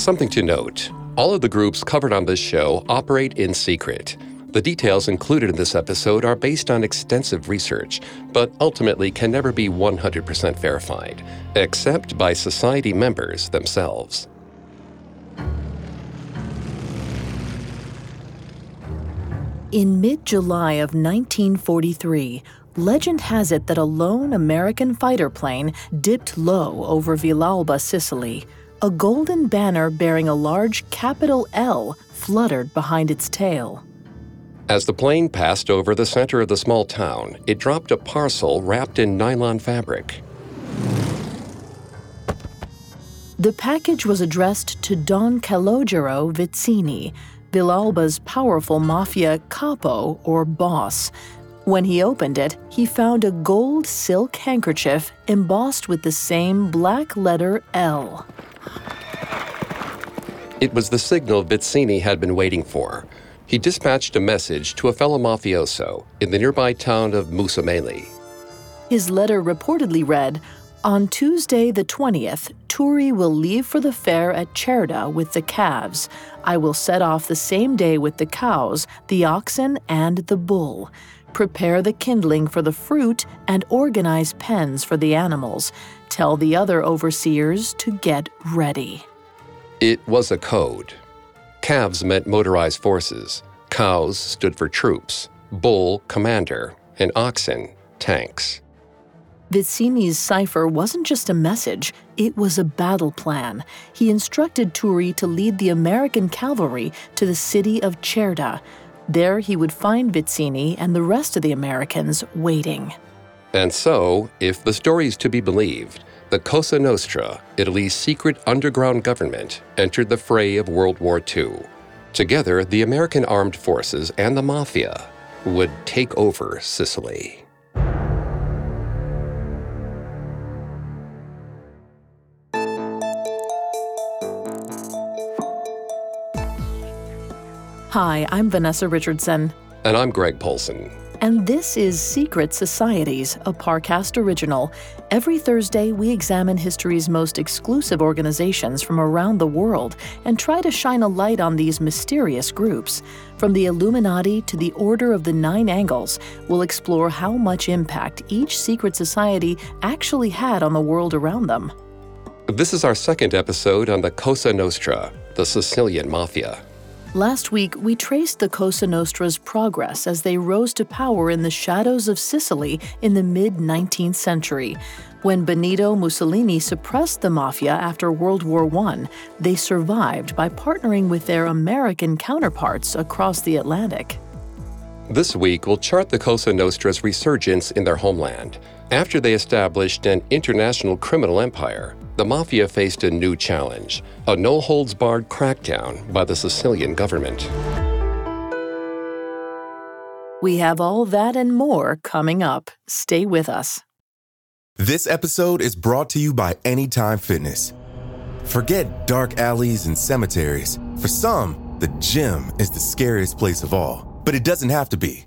Something to note all of the groups covered on this show operate in secret. The details included in this episode are based on extensive research, but ultimately can never be 100% verified, except by society members themselves. In mid July of 1943, legend has it that a lone American fighter plane dipped low over Villalba, Sicily. A golden banner bearing a large capital L fluttered behind its tail. As the plane passed over the center of the small town, it dropped a parcel wrapped in nylon fabric. The package was addressed to Don Calogero Vizzini, Villalba's powerful mafia capo or boss. When he opened it, he found a gold silk handkerchief embossed with the same black letter L. It was the signal Vizzini had been waiting for. He dispatched a message to a fellow mafioso in the nearby town of Mussomeli. His letter reportedly read On Tuesday the 20th, Turi will leave for the fair at Cerda with the calves. I will set off the same day with the cows, the oxen, and the bull. Prepare the kindling for the fruit and organize pens for the animals. Tell the other overseers to get ready. It was a code. Calves meant motorized forces, cows stood for troops, bull, commander, and oxen, tanks. Vizzini's cipher wasn't just a message, it was a battle plan. He instructed Turi to lead the American cavalry to the city of Cerda. There he would find Vizzini and the rest of the Americans waiting. And so, if the story is to be believed, the Cosa Nostra, Italy's secret underground government, entered the fray of World War II. Together, the American armed forces and the mafia would take over Sicily. Hi, I'm Vanessa Richardson. And I'm Greg Polcyn. And this is Secret Societies, a Parcast original. Every Thursday, we examine history's most exclusive organizations from around the world and try to shine a light on these mysterious groups. From the Illuminati to the Order of the Nine Angles, we'll explore how much impact each secret society actually had on the world around them. This is our second episode on the Cosa Nostra, the Sicilian Mafia. Last week, we traced the Cosa Nostra's progress as they rose to power in the shadows of Sicily in the mid 19th century. When Benito Mussolini suppressed the mafia after World War I, they survived by partnering with their American counterparts across the Atlantic. This week, we'll chart the Cosa Nostra's resurgence in their homeland. After they established an international criminal empire, the mafia faced a new challenge a no holds barred crackdown by the Sicilian government. We have all that and more coming up. Stay with us. This episode is brought to you by Anytime Fitness. Forget dark alleys and cemeteries. For some, the gym is the scariest place of all, but it doesn't have to be.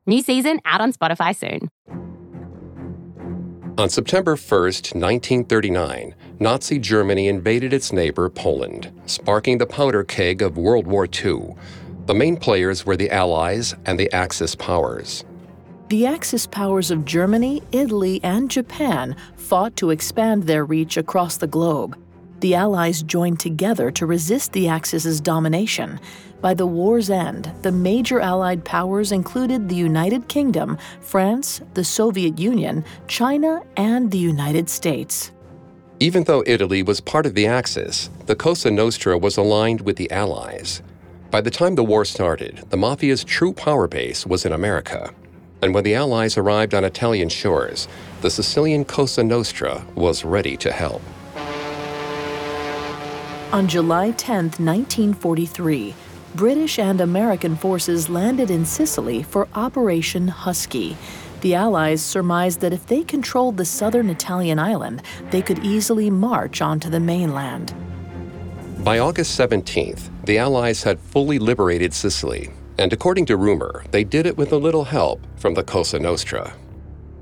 New season out on Spotify soon. On September 1st, 1939, Nazi Germany invaded its neighbor Poland, sparking the powder keg of World War II. The main players were the Allies and the Axis powers. The Axis powers of Germany, Italy, and Japan fought to expand their reach across the globe. The Allies joined together to resist the Axis's domination. By the war's end, the major Allied powers included the United Kingdom, France, the Soviet Union, China, and the United States. Even though Italy was part of the Axis, the Cosa Nostra was aligned with the Allies. By the time the war started, the Mafia's true power base was in America. And when the Allies arrived on Italian shores, the Sicilian Cosa Nostra was ready to help. On July 10, 1943, British and American forces landed in Sicily for Operation Husky, the Allies surmised that if they controlled the southern Italian island, they could easily march onto the mainland. By August 17th, the Allies had fully liberated Sicily, and according to rumor, they did it with a little help from the Cosa Nostra.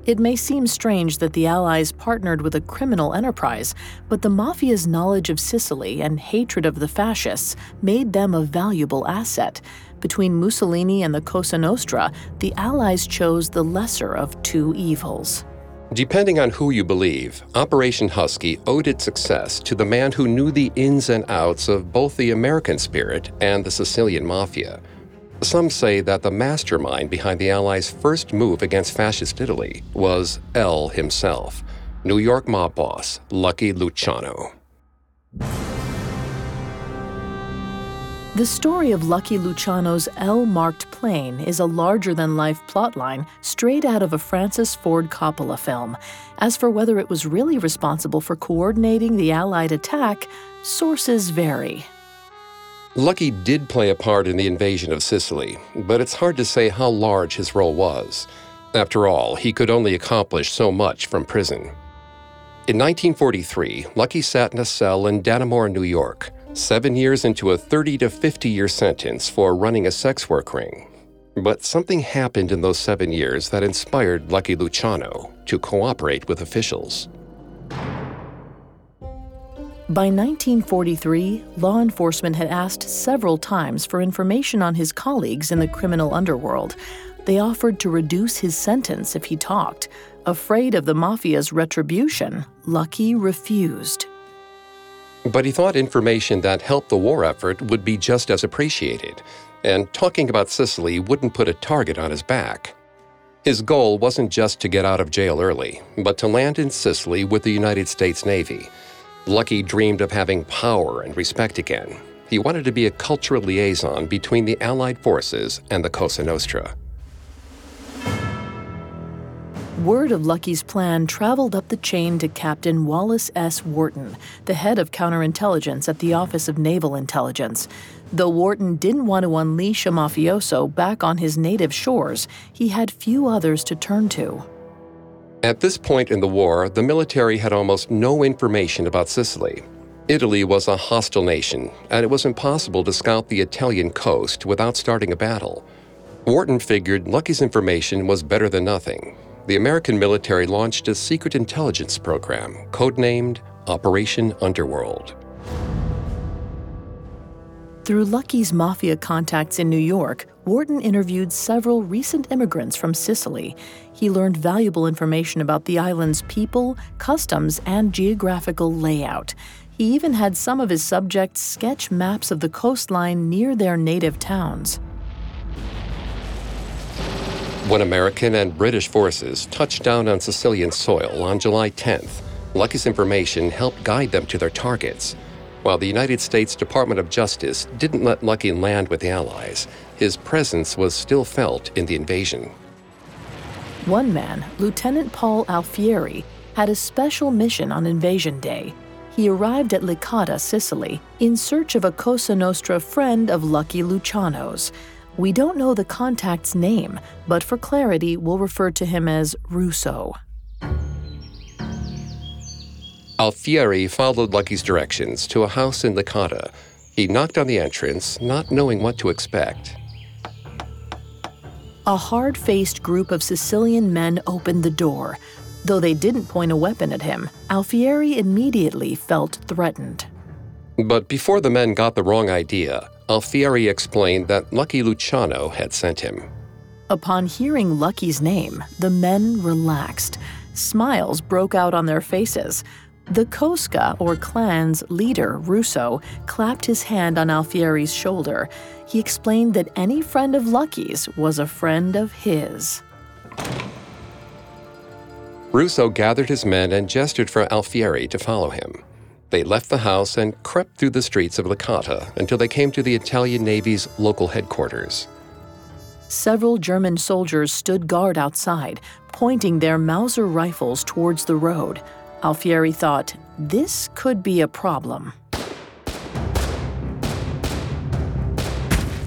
It may seem strange that the Allies partnered with a criminal enterprise, but the Mafia's knowledge of Sicily and hatred of the fascists made them a valuable asset. Between Mussolini and the Cosa Nostra, the Allies chose the lesser of two evils. Depending on who you believe, Operation Husky owed its success to the man who knew the ins and outs of both the American spirit and the Sicilian Mafia. Some say that the mastermind behind the Allies' first move against Fascist Italy was L himself, New York mob boss Lucky Luciano. The story of Lucky Luciano's L marked plane is a larger than life plotline straight out of a Francis Ford Coppola film. As for whether it was really responsible for coordinating the Allied attack, sources vary. Lucky did play a part in the invasion of Sicily, but it's hard to say how large his role was. After all, he could only accomplish so much from prison. In 1943, Lucky sat in a cell in Dannemora, New York, seven years into a 30 to 50 year sentence for running a sex work ring. But something happened in those seven years that inspired Lucky Luciano to cooperate with officials. By 1943, law enforcement had asked several times for information on his colleagues in the criminal underworld. They offered to reduce his sentence if he talked. Afraid of the mafia's retribution, Lucky refused. But he thought information that helped the war effort would be just as appreciated, and talking about Sicily wouldn't put a target on his back. His goal wasn't just to get out of jail early, but to land in Sicily with the United States Navy Lucky dreamed of having power and respect again. He wanted to be a cultural liaison between the Allied forces and the Cosa Nostra. Word of Lucky's plan traveled up the chain to Captain Wallace S. Wharton, the head of counterintelligence at the Office of Naval Intelligence. Though Wharton didn't want to unleash a mafioso back on his native shores, he had few others to turn to. At this point in the war, the military had almost no information about Sicily. Italy was a hostile nation, and it was impossible to scout the Italian coast without starting a battle. Wharton figured Lucky's information was better than nothing. The American military launched a secret intelligence program, codenamed Operation Underworld. Through Lucky's mafia contacts in New York, Wharton interviewed several recent immigrants from Sicily. He learned valuable information about the island's people, customs, and geographical layout. He even had some of his subjects sketch maps of the coastline near their native towns. When American and British forces touched down on Sicilian soil on July 10th, Lucky's information helped guide them to their targets. While the United States Department of Justice didn't let Lucky land with the Allies, his presence was still felt in the invasion. One man, Lieutenant Paul Alfieri, had a special mission on invasion day. He arrived at Licata, Sicily, in search of a Cosa Nostra friend of Lucky Luciano's. We don't know the contact's name, but for clarity, we'll refer to him as Russo. Alfieri followed Lucky's directions to a house in Licata. He knocked on the entrance, not knowing what to expect. A hard faced group of Sicilian men opened the door. Though they didn't point a weapon at him, Alfieri immediately felt threatened. But before the men got the wrong idea, Alfieri explained that Lucky Luciano had sent him. Upon hearing Lucky's name, the men relaxed. Smiles broke out on their faces. The Cosca, or clan's leader, Russo, clapped his hand on Alfieri's shoulder. He explained that any friend of Lucky's was a friend of his. Russo gathered his men and gestured for Alfieri to follow him. They left the house and crept through the streets of Licata until they came to the Italian Navy's local headquarters. Several German soldiers stood guard outside, pointing their Mauser rifles towards the road. Alfieri thought, this could be a problem.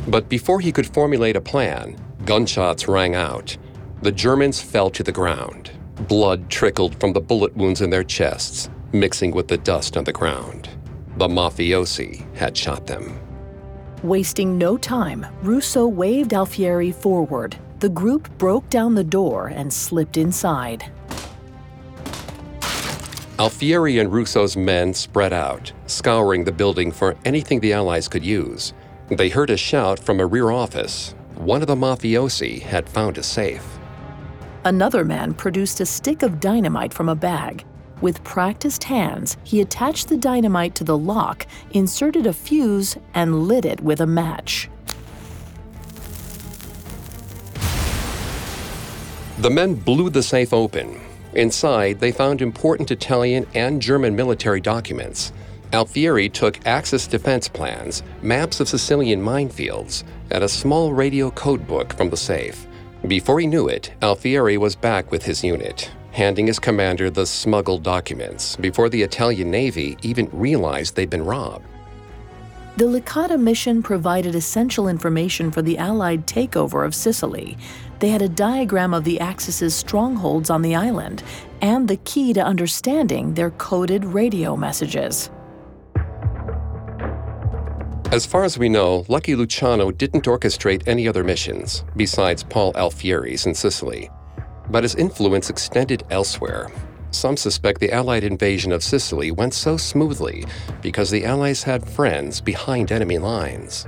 But before he could formulate a plan, gunshots rang out. The Germans fell to the ground. Blood trickled from the bullet wounds in their chests, mixing with the dust on the ground. The mafiosi had shot them. Wasting no time, Russo waved Alfieri forward. The group broke down the door and slipped inside. Alfieri and Russo's men spread out, scouring the building for anything the Allies could use. They heard a shout from a rear office. One of the mafiosi had found a safe. Another man produced a stick of dynamite from a bag. With practiced hands, he attached the dynamite to the lock, inserted a fuse, and lit it with a match. The men blew the safe open. Inside, they found important Italian and German military documents. Alfieri took Axis defense plans, maps of Sicilian minefields, and a small radio code book from the safe. Before he knew it, Alfieri was back with his unit, handing his commander the smuggled documents before the Italian Navy even realized they'd been robbed. The Licata mission provided essential information for the Allied takeover of Sicily. They had a diagram of the Axis's strongholds on the island and the key to understanding their coded radio messages. As far as we know, Lucky Luciano didn't orchestrate any other missions besides Paul Alfieri's in Sicily. But his influence extended elsewhere. Some suspect the Allied invasion of Sicily went so smoothly because the Allies had friends behind enemy lines.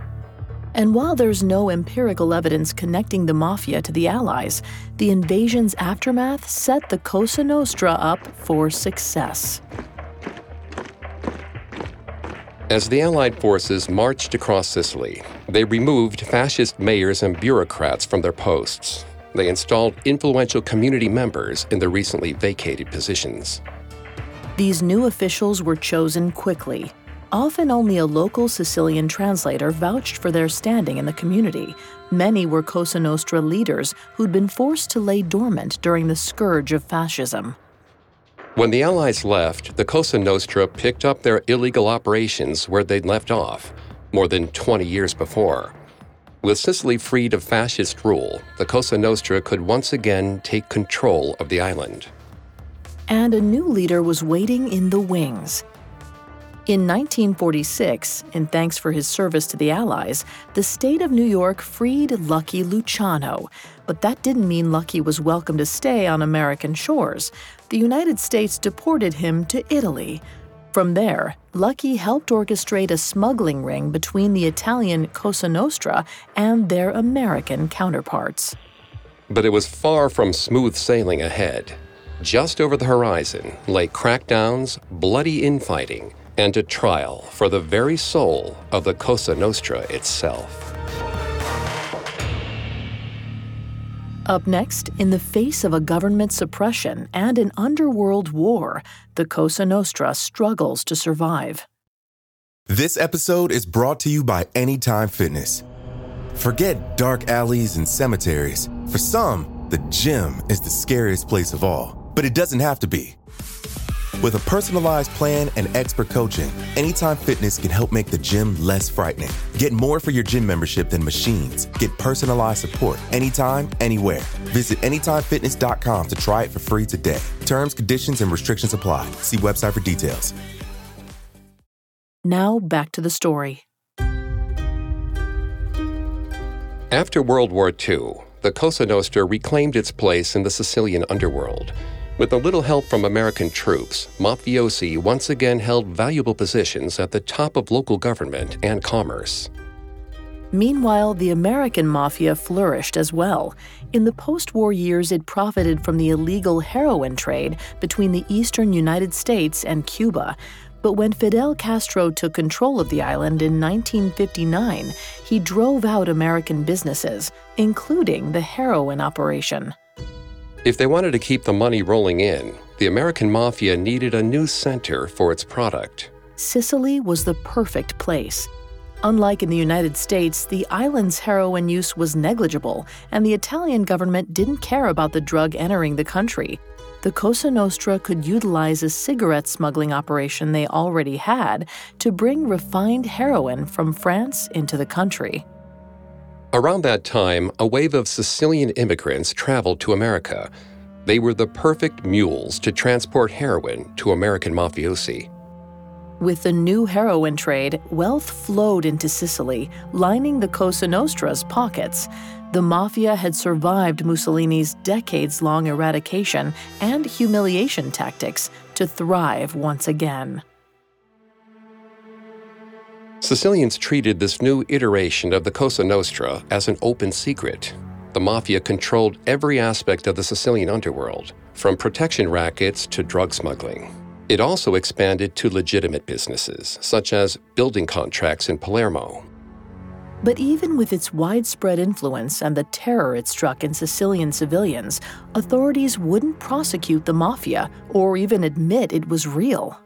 And while there's no empirical evidence connecting the Mafia to the Allies, the invasion's aftermath set the Cosa Nostra up for success. As the Allied forces marched across Sicily, they removed fascist mayors and bureaucrats from their posts. They installed influential community members in the recently vacated positions. These new officials were chosen quickly. Often only a local Sicilian translator vouched for their standing in the community. Many were Cosa Nostra leaders who'd been forced to lay dormant during the scourge of fascism. When the Allies left, the Cosa Nostra picked up their illegal operations where they'd left off, more than 20 years before. With Sicily freed of fascist rule, the Cosa Nostra could once again take control of the island. And a new leader was waiting in the wings. In 1946, in thanks for his service to the Allies, the state of New York freed Lucky Luciano. But that didn't mean Lucky was welcome to stay on American shores the United States deported him to Italy. From there, Lucky helped orchestrate a smuggling ring between the Italian Cosa Nostra and their American counterparts. But it was far from smooth sailing ahead. Just over the horizon lay crackdowns, bloody infighting, and a trial for the very soul of the Cosa Nostra itself. Up next, in the face of a government suppression and an underworld war, the Cosa Nostra struggles to survive. This episode is brought to you by Anytime Fitness. Forget dark alleys and cemeteries. For some, the gym is the scariest place of all, but it doesn't have to be. With a personalized plan and expert coaching, Anytime Fitness can help make the gym less frightening. Get more for your gym membership than machines. Get personalized support anytime, anywhere. Visit AnytimeFitness.com to try it for free today. Terms, conditions, and restrictions apply. See website for details. Now back to the story. After World War II, the Cosa Nostra reclaimed its place in the Sicilian underworld. With a little help from American troops, mafiosi once again held valuable positions at the top of local government and commerce. Meanwhile, the American mafia flourished as well. In the post war years, it profited from the illegal heroin trade between the eastern United States and Cuba. But when Fidel Castro took control of the island in 1959, he drove out American businesses, including the heroin operation. If they wanted to keep the money rolling in, the American mafia needed a new center for its product. Sicily was the perfect place. Unlike in the United States, the island's heroin use was negligible, and the Italian government didn't care about the drug entering the country. The Cosa Nostra could utilize a cigarette smuggling operation they already had to bring refined heroin from France into the country. Around that time, a wave of Sicilian immigrants traveled to America. They were the perfect mules to transport heroin to American mafiosi. With the new heroin trade, wealth flowed into Sicily, lining the Cosa Nostra's pockets. The mafia had survived Mussolini's decades long eradication and humiliation tactics to thrive once again. Sicilians treated this new iteration of the Cosa Nostra as an open secret. The mafia controlled every aspect of the Sicilian underworld, from protection rackets to drug smuggling. It also expanded to legitimate businesses, such as building contracts in Palermo. But even with its widespread influence and the terror it struck in Sicilian civilians, authorities wouldn't prosecute the mafia or even admit it was real.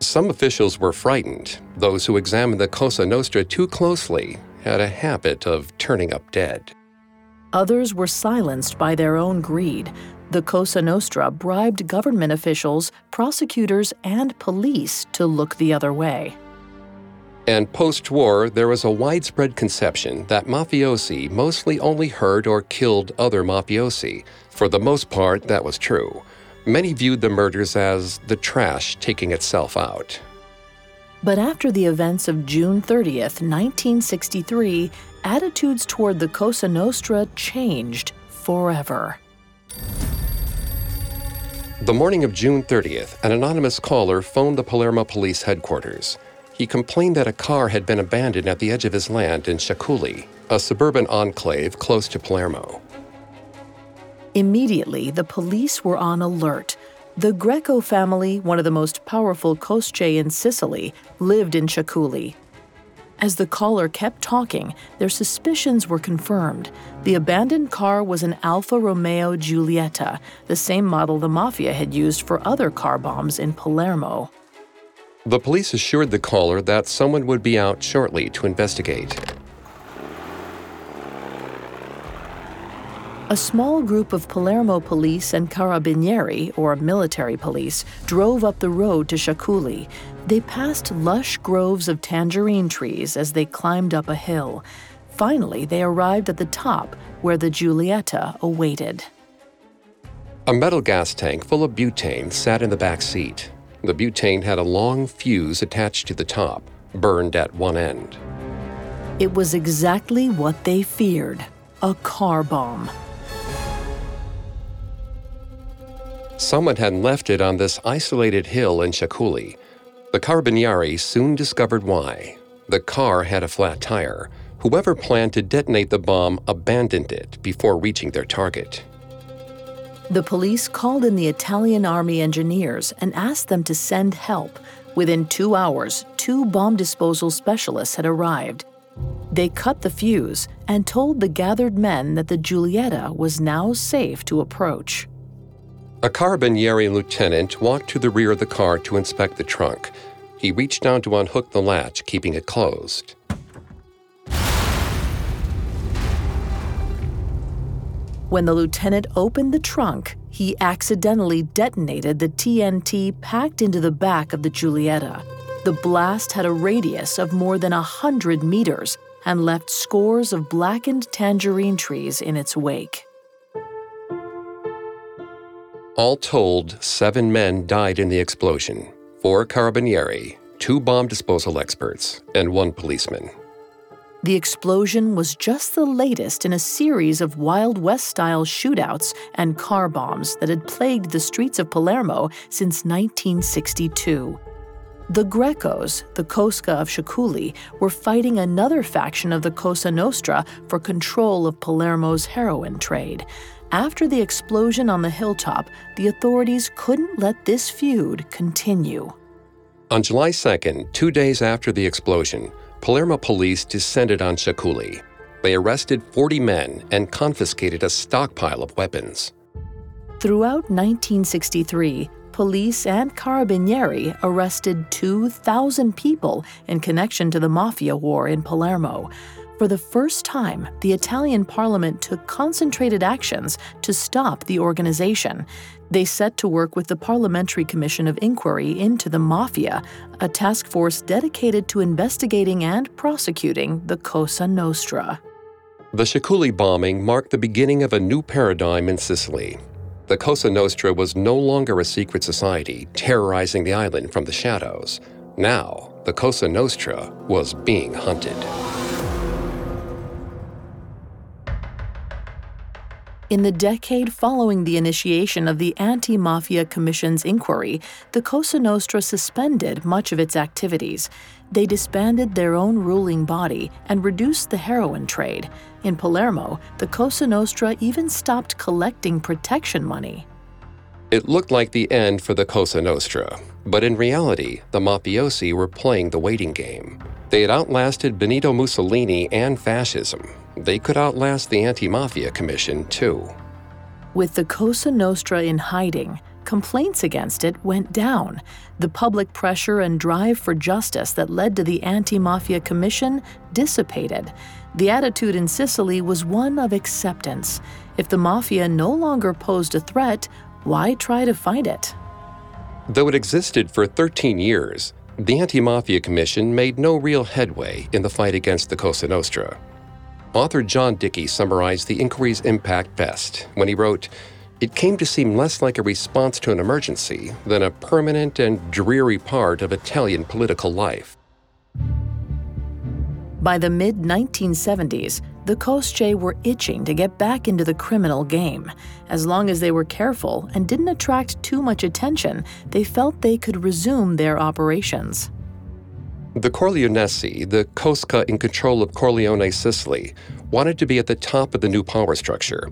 Some officials were frightened. Those who examined the Cosa Nostra too closely had a habit of turning up dead. Others were silenced by their own greed. The Cosa Nostra bribed government officials, prosecutors, and police to look the other way. And post war, there was a widespread conception that mafiosi mostly only hurt or killed other mafiosi. For the most part, that was true. Many viewed the murders as the trash taking itself out. But after the events of June 30th, 1963, attitudes toward the Cosa Nostra changed forever. The morning of June 30th, an anonymous caller phoned the Palermo police headquarters. He complained that a car had been abandoned at the edge of his land in Ciaculli, a suburban enclave close to Palermo. Immediately, the police were on alert. The Greco family, one of the most powerful Cosce in Sicily, lived in Ciaculli. As the caller kept talking, their suspicions were confirmed. The abandoned car was an Alfa Romeo Giulietta, the same model the mafia had used for other car bombs in Palermo. The police assured the caller that someone would be out shortly to investigate. A small group of Palermo police and carabinieri, or military police, drove up the road to Ciaculli. They passed lush groves of tangerine trees as they climbed up a hill. Finally, they arrived at the top, where the Giulietta awaited. A metal gas tank full of butane sat in the back seat. The butane had a long fuse attached to the top, burned at one end. It was exactly what they feared a car bomb. Someone had left it on this isolated hill in Ciaculli. The Carabinieri soon discovered why. The car had a flat tire. Whoever planned to detonate the bomb abandoned it before reaching their target. The police called in the Italian army engineers and asked them to send help. Within two hours, two bomb disposal specialists had arrived. They cut the fuse and told the gathered men that the Giulietta was now safe to approach. A Carabinieri lieutenant walked to the rear of the car to inspect the trunk. He reached down to unhook the latch, keeping it closed. When the lieutenant opened the trunk, he accidentally detonated the TNT packed into the back of the Giulietta. The blast had a radius of more than a hundred meters and left scores of blackened tangerine trees in its wake. All told, seven men died in the explosion four carabinieri, two bomb disposal experts, and one policeman. The explosion was just the latest in a series of Wild West style shootouts and car bombs that had plagued the streets of Palermo since 1962. The Grecos, the Cosca of Ciaculli, were fighting another faction of the Cosa Nostra for control of Palermo's heroin trade. After the explosion on the hilltop, the authorities couldn't let this feud continue. On July 2nd, two days after the explosion, Palermo police descended on Ciaculli. They arrested 40 men and confiscated a stockpile of weapons. Throughout 1963, police and carabinieri arrested 2,000 people in connection to the mafia war in Palermo. For the first time, the Italian parliament took concentrated actions to stop the organization. They set to work with the Parliamentary Commission of Inquiry into the Mafia, a task force dedicated to investigating and prosecuting the Cosa Nostra. The Ciaculli bombing marked the beginning of a new paradigm in Sicily. The Cosa Nostra was no longer a secret society terrorizing the island from the shadows. Now, the Cosa Nostra was being hunted. In the decade following the initiation of the Anti Mafia Commission's inquiry, the Cosa Nostra suspended much of its activities. They disbanded their own ruling body and reduced the heroin trade. In Palermo, the Cosa Nostra even stopped collecting protection money. It looked like the end for the Cosa Nostra, but in reality, the mafiosi were playing the waiting game. They had outlasted Benito Mussolini and fascism, they could outlast the Anti Mafia Commission, too. With the Cosa Nostra in hiding, complaints against it went down. The public pressure and drive for justice that led to the Anti Mafia Commission dissipated. The attitude in Sicily was one of acceptance. If the mafia no longer posed a threat, why try to fight it? Though it existed for 13 years, the Anti Mafia Commission made no real headway in the fight against the Cosa Nostra. Author John Dickie summarized the inquiry's impact best when he wrote, It came to seem less like a response to an emergency than a permanent and dreary part of Italian political life. By the mid 1970s, the Cosce were itching to get back into the criminal game. As long as they were careful and didn't attract too much attention, they felt they could resume their operations. The Corleonesi, the Cosca in control of Corleone, Sicily, wanted to be at the top of the new power structure.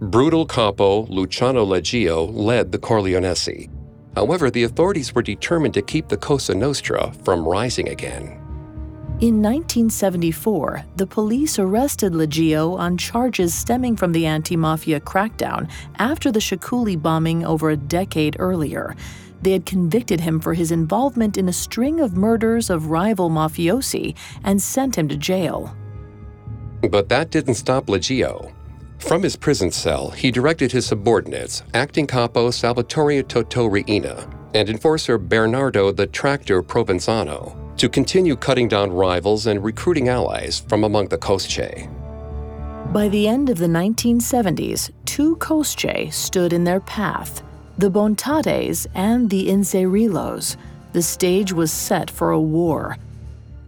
Brutal capo Luciano Leggio led the Corleonesi. However, the authorities were determined to keep the Cosa Nostra from rising again. In 1974, the police arrested Leggio on charges stemming from the anti mafia crackdown after the Ciaculli bombing over a decade earlier. They had convicted him for his involvement in a string of murders of rival mafiosi and sent him to jail. But that didn't stop Leggio. From his prison cell, he directed his subordinates, acting capo Salvatore Toto Riina and enforcer Bernardo the Tractor Provenzano, to continue cutting down rivals and recruiting allies from among the Cosce. By the end of the 1970s, two Cosce stood in their path the Bontates and the Inzerillos, the stage was set for a war,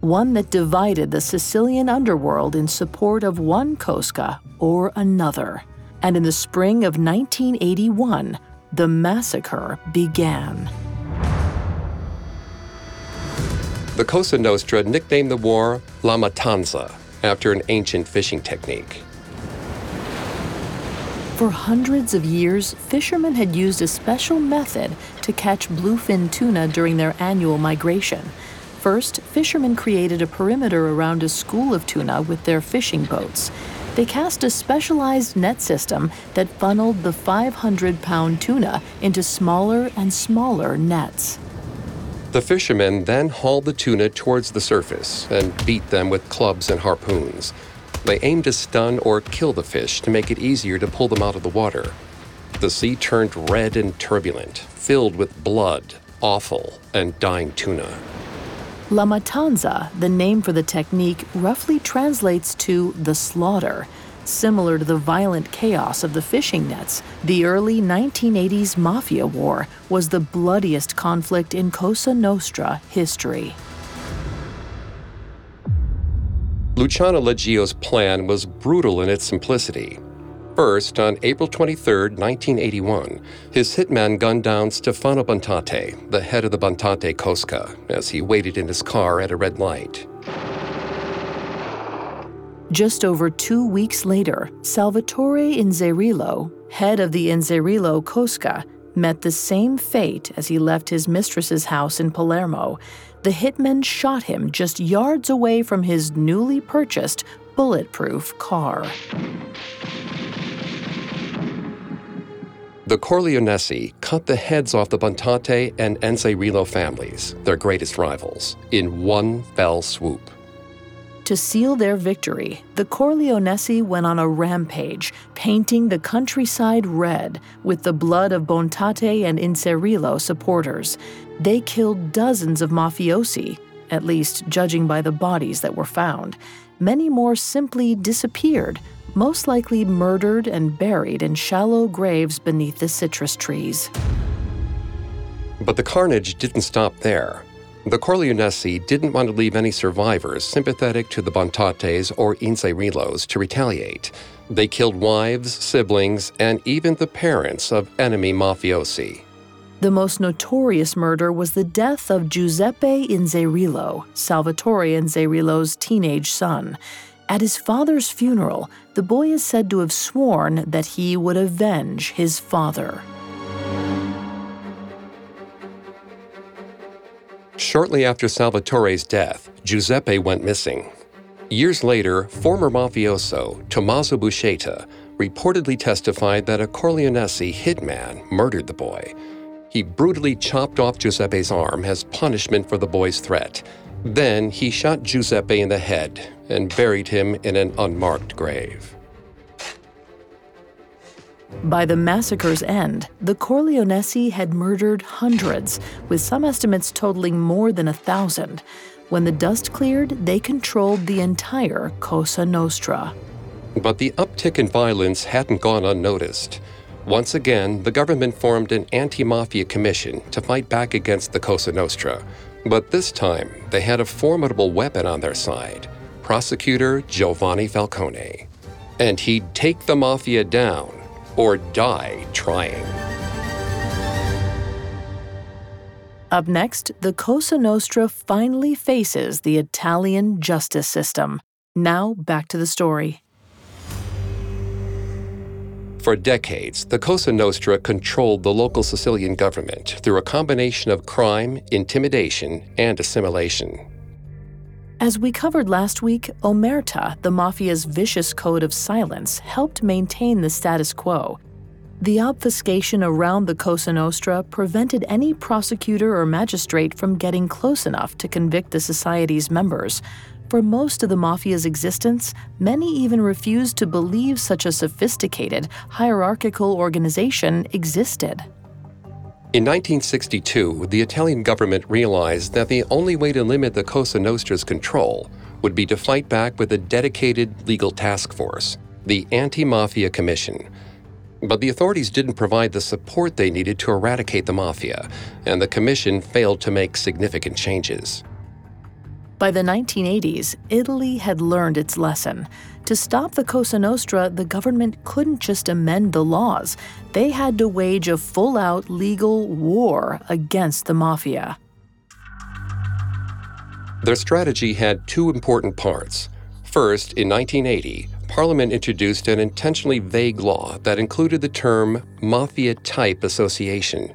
one that divided the Sicilian underworld in support of one Cosca or another. And in the spring of 1981, the massacre began. The Cosa Nostra nicknamed the war La Matanza after an ancient fishing technique. For hundreds of years, fishermen had used a special method to catch bluefin tuna during their annual migration. First, fishermen created a perimeter around a school of tuna with their fishing boats. They cast a specialized net system that funneled the 500 pound tuna into smaller and smaller nets. The fishermen then hauled the tuna towards the surface and beat them with clubs and harpoons. They aimed to stun or kill the fish to make it easier to pull them out of the water. The sea turned red and turbulent, filled with blood, offal, and dying tuna. La Matanza, the name for the technique, roughly translates to the slaughter. Similar to the violent chaos of the fishing nets, the early 1980s Mafia War was the bloodiest conflict in Cosa Nostra history. Luciano Leggio's plan was brutal in its simplicity. First, on April 23, 1981, his hitman gunned down Stefano Bontate, the head of the Bontate Cosca, as he waited in his car at a red light. Just over two weeks later, Salvatore Inzerillo, head of the Inzerillo Cosca, met the same fate as he left his mistress's house in Palermo the hitmen shot him just yards away from his newly purchased bulletproof car. The Corleonesi cut the heads off the Bontate and Inzerillo families, their greatest rivals, in one fell swoop. To seal their victory, the Corleonesi went on a rampage, painting the countryside red with the blood of Bontate and Inzerillo supporters. They killed dozens of mafiosi, at least judging by the bodies that were found. Many more simply disappeared, most likely murdered and buried in shallow graves beneath the citrus trees. But the carnage didn't stop there. The Corleonesi didn't want to leave any survivors sympathetic to the Bontates or Inzerillos to retaliate. They killed wives, siblings, and even the parents of enemy mafiosi. The most notorious murder was the death of Giuseppe Inzerillo, Salvatore Inzerillo's teenage son. At his father's funeral, the boy is said to have sworn that he would avenge his father. Shortly after Salvatore's death, Giuseppe went missing. Years later, former mafioso Tommaso Buscetta reportedly testified that a Corleonesi hitman murdered the boy. He brutally chopped off Giuseppe's arm as punishment for the boy's threat. Then he shot Giuseppe in the head and buried him in an unmarked grave. By the massacre's end, the Corleonesi had murdered hundreds, with some estimates totaling more than a thousand. When the dust cleared, they controlled the entire Cosa Nostra. But the uptick in violence hadn't gone unnoticed. Once again, the government formed an anti mafia commission to fight back against the Cosa Nostra. But this time, they had a formidable weapon on their side prosecutor Giovanni Falcone. And he'd take the mafia down or die trying. Up next, the Cosa Nostra finally faces the Italian justice system. Now, back to the story. For decades, the Cosa Nostra controlled the local Sicilian government through a combination of crime, intimidation, and assimilation. As we covered last week, Omerta, the mafia's vicious code of silence, helped maintain the status quo. The obfuscation around the Cosa Nostra prevented any prosecutor or magistrate from getting close enough to convict the society's members. For most of the mafia's existence, many even refused to believe such a sophisticated, hierarchical organization existed. In 1962, the Italian government realized that the only way to limit the Cosa Nostra's control would be to fight back with a dedicated legal task force, the Anti Mafia Commission. But the authorities didn't provide the support they needed to eradicate the mafia, and the commission failed to make significant changes. By the 1980s, Italy had learned its lesson. To stop the Cosa Nostra, the government couldn't just amend the laws. They had to wage a full out legal war against the mafia. Their strategy had two important parts. First, in 1980, Parliament introduced an intentionally vague law that included the term mafia type association.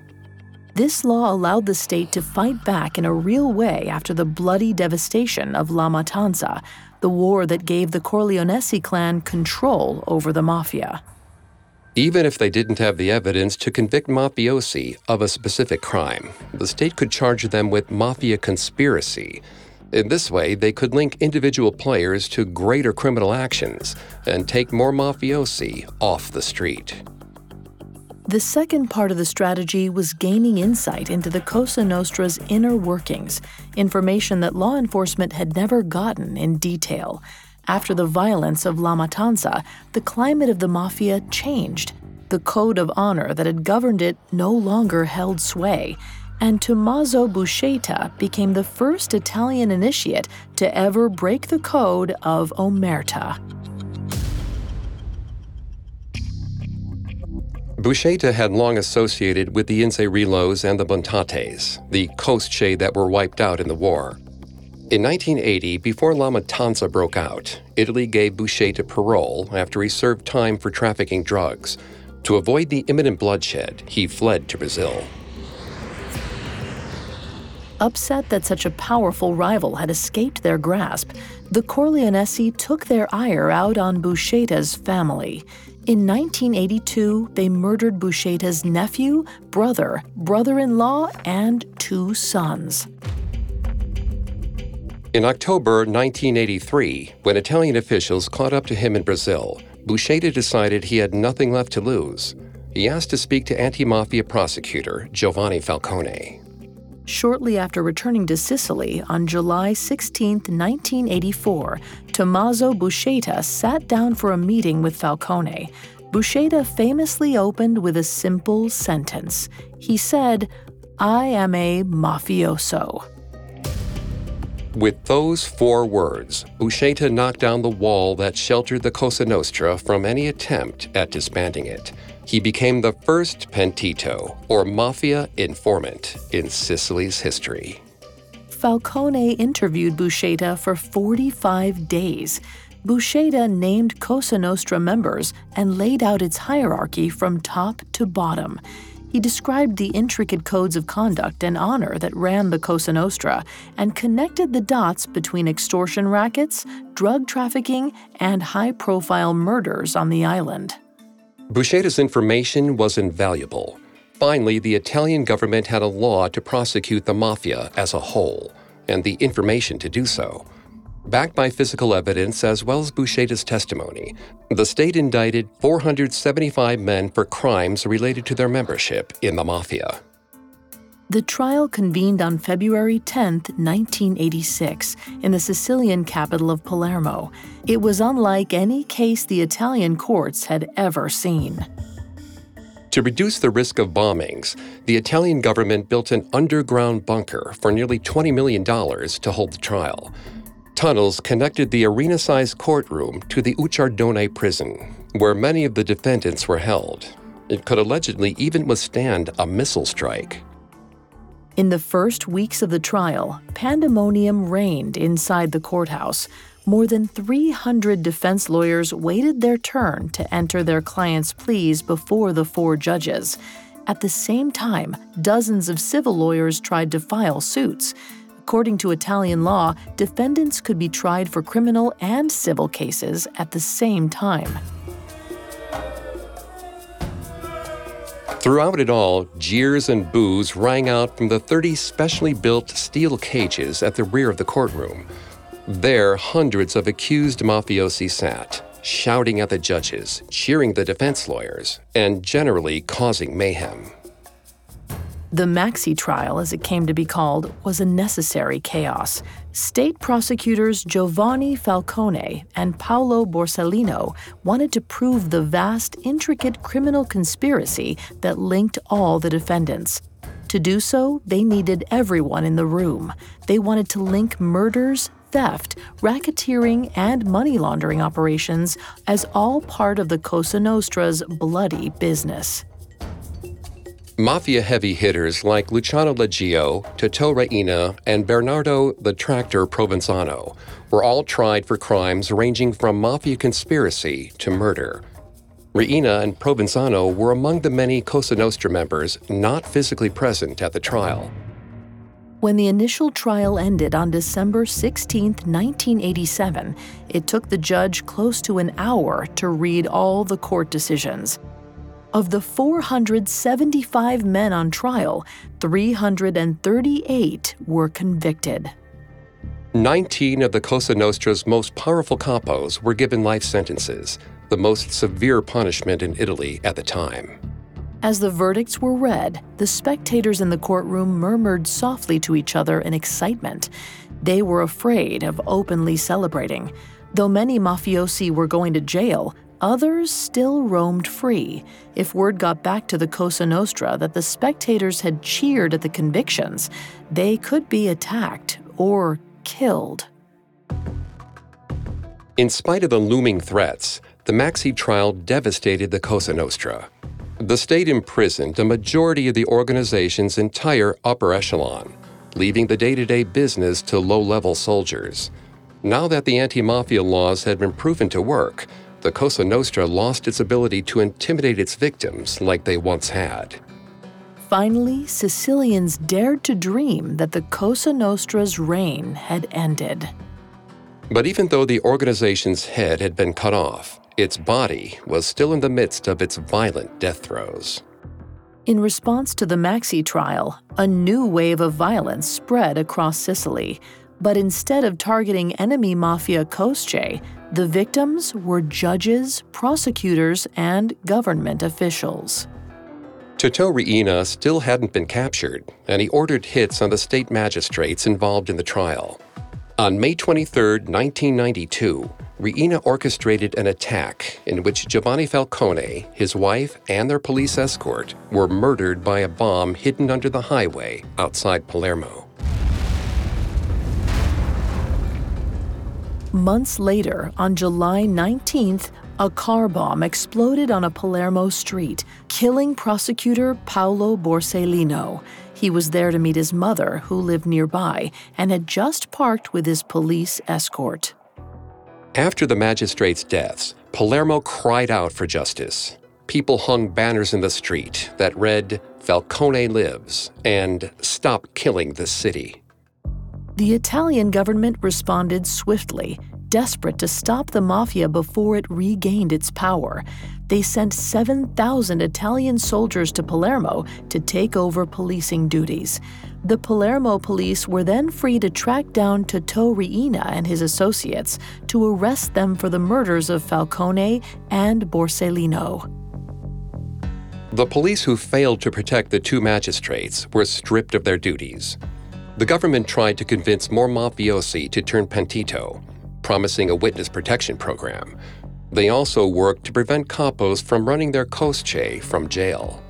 This law allowed the state to fight back in a real way after the bloody devastation of La Matanza, the war that gave the Corleonesi clan control over the mafia. Even if they didn't have the evidence to convict mafiosi of a specific crime, the state could charge them with mafia conspiracy. In this way, they could link individual players to greater criminal actions and take more mafiosi off the street. The second part of the strategy was gaining insight into the Cosa Nostra's inner workings, information that law enforcement had never gotten in detail. After the violence of La Matanza, the climate of the mafia changed. The code of honor that had governed it no longer held sway, and Tommaso Buscetta became the first Italian initiate to ever break the code of Omerta. Buscetta had long associated with the Inzerillos and the Bontates, the Cosce that were wiped out in the war. In 1980, before La Matanza broke out, Italy gave Buscetta parole after he served time for trafficking drugs. To avoid the imminent bloodshed, he fled to Brazil. Upset that such a powerful rival had escaped their grasp, the Corleonesi took their ire out on Buscetta's family. In 1982, they murdered Buscetta's nephew, brother, brother in law, and two sons. In October 1983, when Italian officials caught up to him in Brazil, Buscetta decided he had nothing left to lose. He asked to speak to anti mafia prosecutor Giovanni Falcone. Shortly after returning to Sicily on July 16, 1984, Tommaso Buscetta sat down for a meeting with Falcone. Buscetta famously opened with a simple sentence. He said, I am a mafioso. With those four words, Buscetta knocked down the wall that sheltered the Cosa Nostra from any attempt at disbanding it. He became the first pentito, or mafia informant, in Sicily's history. Falcone interviewed Buscetta for 45 days. Buscetta named Cosa Nostra members and laid out its hierarchy from top to bottom. He described the intricate codes of conduct and honor that ran the Cosa Nostra and connected the dots between extortion rackets, drug trafficking, and high profile murders on the island. Buscetta's information was invaluable. Finally, the Italian government had a law to prosecute the mafia as a whole, and the information to do so. Backed by physical evidence as well as Buscetta's testimony, the state indicted 475 men for crimes related to their membership in the mafia. The trial convened on February 10, 1986, in the Sicilian capital of Palermo. It was unlike any case the Italian courts had ever seen. To reduce the risk of bombings, the Italian government built an underground bunker for nearly $20 million to hold the trial. Tunnels connected the arena sized courtroom to the Ucciardone prison, where many of the defendants were held. It could allegedly even withstand a missile strike. In the first weeks of the trial, pandemonium reigned inside the courthouse. More than 300 defense lawyers waited their turn to enter their clients' pleas before the four judges. At the same time, dozens of civil lawyers tried to file suits. According to Italian law, defendants could be tried for criminal and civil cases at the same time. Throughout it all, jeers and boos rang out from the 30 specially built steel cages at the rear of the courtroom. There, hundreds of accused mafiosi sat, shouting at the judges, cheering the defense lawyers, and generally causing mayhem. The Maxi trial, as it came to be called, was a necessary chaos. State prosecutors Giovanni Falcone and Paolo Borsellino wanted to prove the vast, intricate criminal conspiracy that linked all the defendants. To do so, they needed everyone in the room. They wanted to link murders, theft, racketeering, and money laundering operations as all part of the Cosa Nostra's bloody business. Mafia heavy hitters like Luciano Leggio, Tito Riina, and Bernardo the Tractor Provenzano were all tried for crimes ranging from mafia conspiracy to murder. Riina and Provenzano were among the many Cosa Nostra members not physically present at the trial. When the initial trial ended on December 16, 1987, it took the judge close to an hour to read all the court decisions. Of the 475 men on trial, 338 were convicted. 19 of the Cosa Nostra's most powerful capos were given life sentences, the most severe punishment in Italy at the time. As the verdicts were read, the spectators in the courtroom murmured softly to each other in excitement. They were afraid of openly celebrating. Though many mafiosi were going to jail, Others still roamed free. If word got back to the Cosa Nostra that the spectators had cheered at the convictions, they could be attacked or killed. In spite of the looming threats, the Maxi trial devastated the Cosa Nostra. The state imprisoned a majority of the organization's entire upper echelon, leaving the day to day business to low level soldiers. Now that the anti mafia laws had been proven to work, the Cosa Nostra lost its ability to intimidate its victims like they once had. Finally, Sicilians dared to dream that the Cosa Nostra's reign had ended. But even though the organization's head had been cut off, its body was still in the midst of its violent death throes. In response to the Maxi trial, a new wave of violence spread across Sicily. But instead of targeting enemy mafia Cosce, the victims were judges, prosecutors, and government officials. Tito Riina still hadn't been captured, and he ordered hits on the state magistrates involved in the trial. On May 23, 1992, Riina orchestrated an attack in which Giovanni Falcone, his wife, and their police escort were murdered by a bomb hidden under the highway outside Palermo. Months later, on July 19th, a car bomb exploded on a Palermo street, killing prosecutor Paolo Borsellino. He was there to meet his mother, who lived nearby, and had just parked with his police escort. After the magistrates' deaths, Palermo cried out for justice. People hung banners in the street that read, Falcone lives, and Stop killing the city. The Italian government responded swiftly, desperate to stop the mafia before it regained its power. They sent 7,000 Italian soldiers to Palermo to take over policing duties. The Palermo police were then free to track down Tito Riina and his associates to arrest them for the murders of Falcone and Borsellino. The police who failed to protect the two magistrates were stripped of their duties. The government tried to convince more mafiosi to turn pentito, promising a witness protection program. They also worked to prevent capos from running their cosce from jail.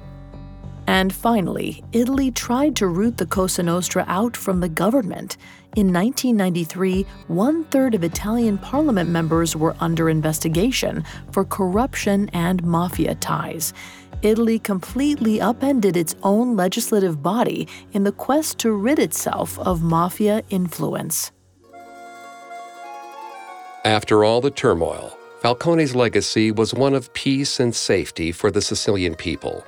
And finally, Italy tried to root the Cosa Nostra out from the government. In 1993, one third of Italian parliament members were under investigation for corruption and mafia ties. Italy completely upended its own legislative body in the quest to rid itself of mafia influence. After all the turmoil, Falcone's legacy was one of peace and safety for the Sicilian people.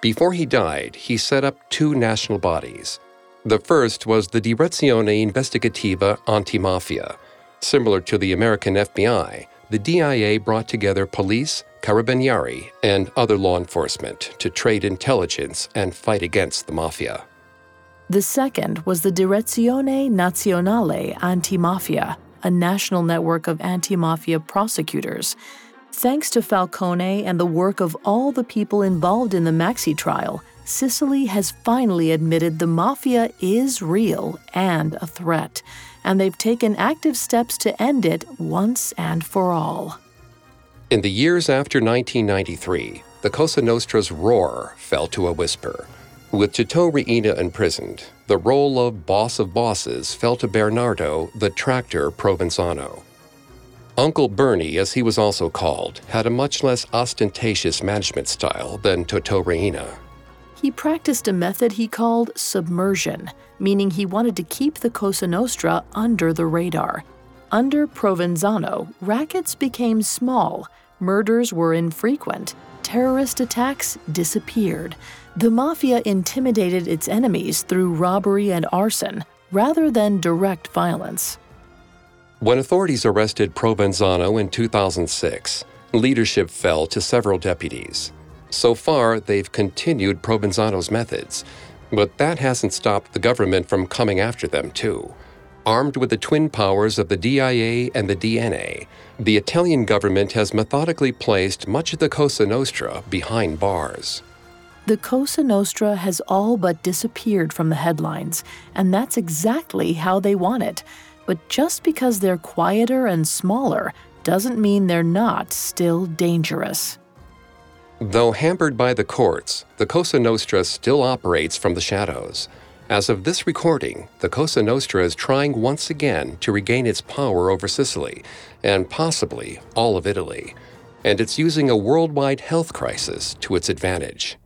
Before he died, he set up two national bodies. The first was the Direzione Investigativa Antimafia. Similar to the American FBI, the DIA brought together police, carabinieri, and other law enforcement to trade intelligence and fight against the mafia. The second was the Direzione Nazionale Antimafia, a national network of anti mafia prosecutors. Thanks to Falcone and the work of all the people involved in the Maxi trial, Sicily has finally admitted the mafia is real and a threat, and they've taken active steps to end it once and for all. In the years after 1993, the Cosa Nostra's roar fell to a whisper. With Tito Riina imprisoned, the role of boss of bosses fell to Bernardo, the tractor Provenzano. Uncle Bernie, as he was also called, had a much less ostentatious management style than Tito Riina. He practiced a method he called submersion, meaning he wanted to keep the Cosa Nostra under the radar. Under Provenzano, rackets became small, murders were infrequent, terrorist attacks disappeared. The mafia intimidated its enemies through robbery and arson rather than direct violence. When authorities arrested Provenzano in 2006, leadership fell to several deputies. So far, they've continued Provenzano's methods, but that hasn't stopped the government from coming after them, too. Armed with the twin powers of the DIA and the DNA, the Italian government has methodically placed much of the Cosa Nostra behind bars. The Cosa Nostra has all but disappeared from the headlines, and that's exactly how they want it. But just because they're quieter and smaller doesn't mean they're not still dangerous. Though hampered by the courts, the Cosa Nostra still operates from the shadows. As of this recording, the Cosa Nostra is trying once again to regain its power over Sicily, and possibly all of Italy. And it's using a worldwide health crisis to its advantage.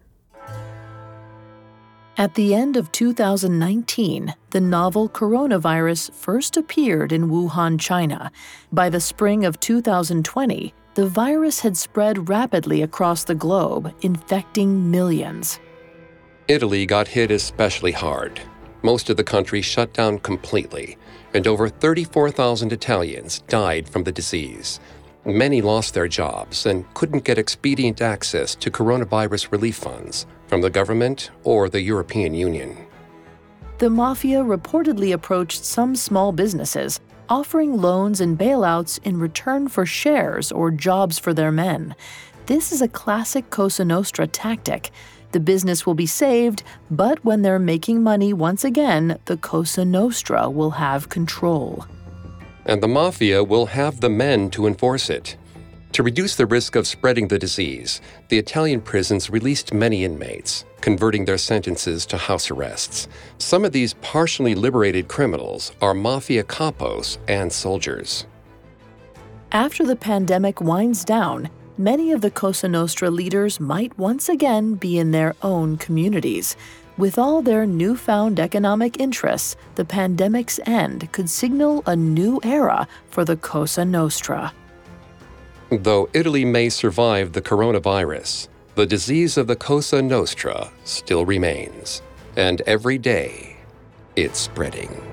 At the end of 2019, the novel coronavirus first appeared in Wuhan, China. By the spring of 2020, the virus had spread rapidly across the globe, infecting millions. Italy got hit especially hard. Most of the country shut down completely, and over 34,000 Italians died from the disease. Many lost their jobs and couldn't get expedient access to coronavirus relief funds from the government or the European Union. The mafia reportedly approached some small businesses, offering loans and bailouts in return for shares or jobs for their men. This is a classic Cosa Nostra tactic. The business will be saved, but when they're making money once again, the Cosa Nostra will have control. And the mafia will have the men to enforce it. To reduce the risk of spreading the disease, the Italian prisons released many inmates, converting their sentences to house arrests. Some of these partially liberated criminals are mafia capos and soldiers. After the pandemic winds down, many of the Cosa Nostra leaders might once again be in their own communities. With all their newfound economic interests, the pandemic's end could signal a new era for the Cosa Nostra. Though Italy may survive the coronavirus, the disease of the Cosa Nostra still remains, and every day it's spreading.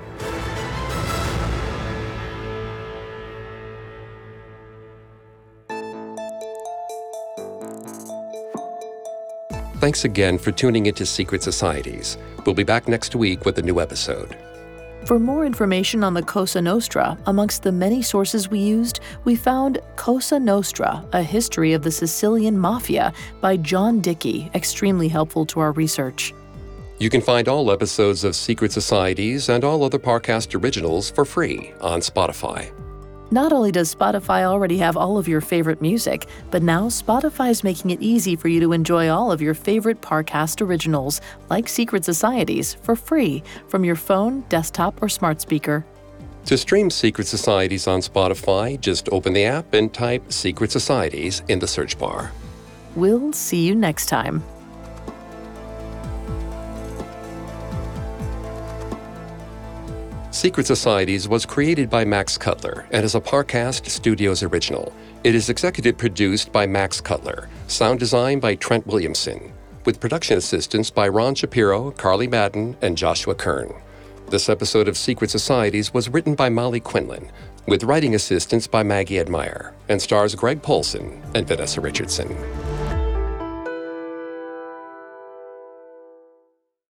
Thanks again for tuning into Secret Societies. We'll be back next week with a new episode. For more information on the Cosa Nostra, amongst the many sources we used, we found Cosa Nostra, A History of the Sicilian Mafia by John Dickie, extremely helpful to our research. You can find all episodes of Secret Societies and all other Parcast originals for free on Spotify. Not only does Spotify already have all of your favorite music, but now Spotify is making it easy for you to enjoy all of your favorite Parcast originals, like Secret Societies, for free from your phone, desktop, or smart speaker. To stream Secret Societies on Spotify, just open the app and type Secret Societies in the search bar. We'll see you next time. Secret Societies was created by Max Cutler and is a Parcast Studios original. It is executive produced by Max Cutler, sound design by Trent Williamson, with production assistance by Ron Shapiro, Carly Madden, and Joshua Kern. This episode of Secret Societies was written by Molly Quinlan, with writing assistance by Maggie Admire, and stars Greg Polcyn and Vanessa Richardson.